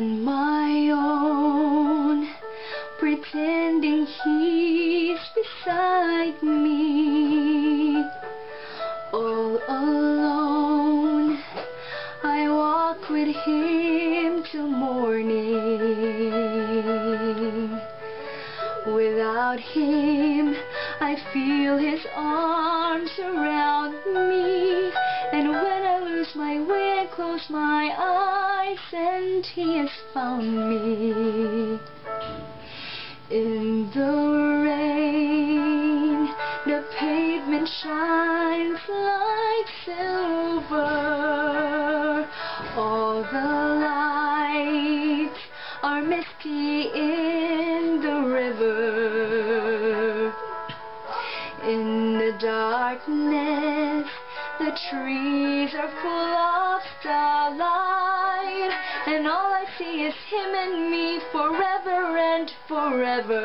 on my own, pretending he's beside me. All alone, I walk with him till morning. Without him, I feel his arms around me. And when I lose my way, I close my eyes and he has found me. In the rain, the pavement shines like silver. All the lights are misty in the river. In the darkness, the trees are full of starlight, and all I see is him and me forever and forever.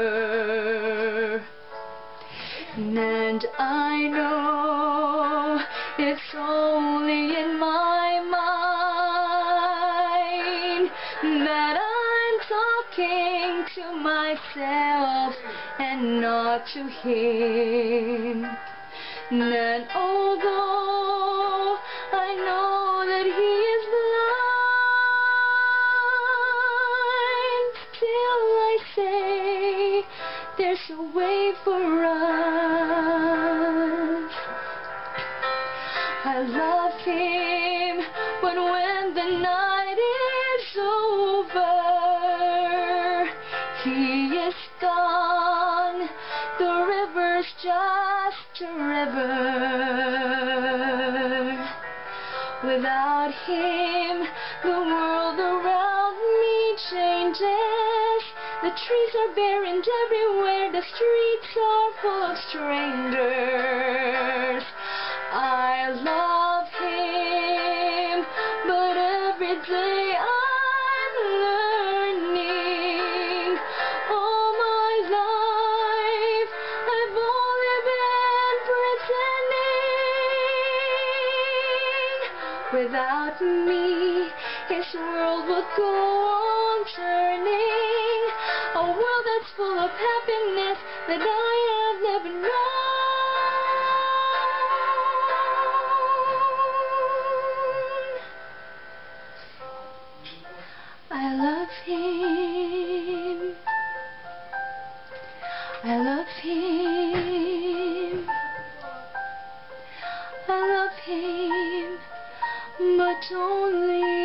And I know it's only in my mind that I'm talking to myself and not to him. That although a way for us. I love him, but when the night is over, he is gone. The river's just a river. Without him, the world around. The trees are bare and everywhere the streets are full of strangers. I love him, but every day I'm learning. All my life I've only been pretending. Without me, his world would go on turning. Full of happiness that I have never known. I love him. I love him. I love him, but only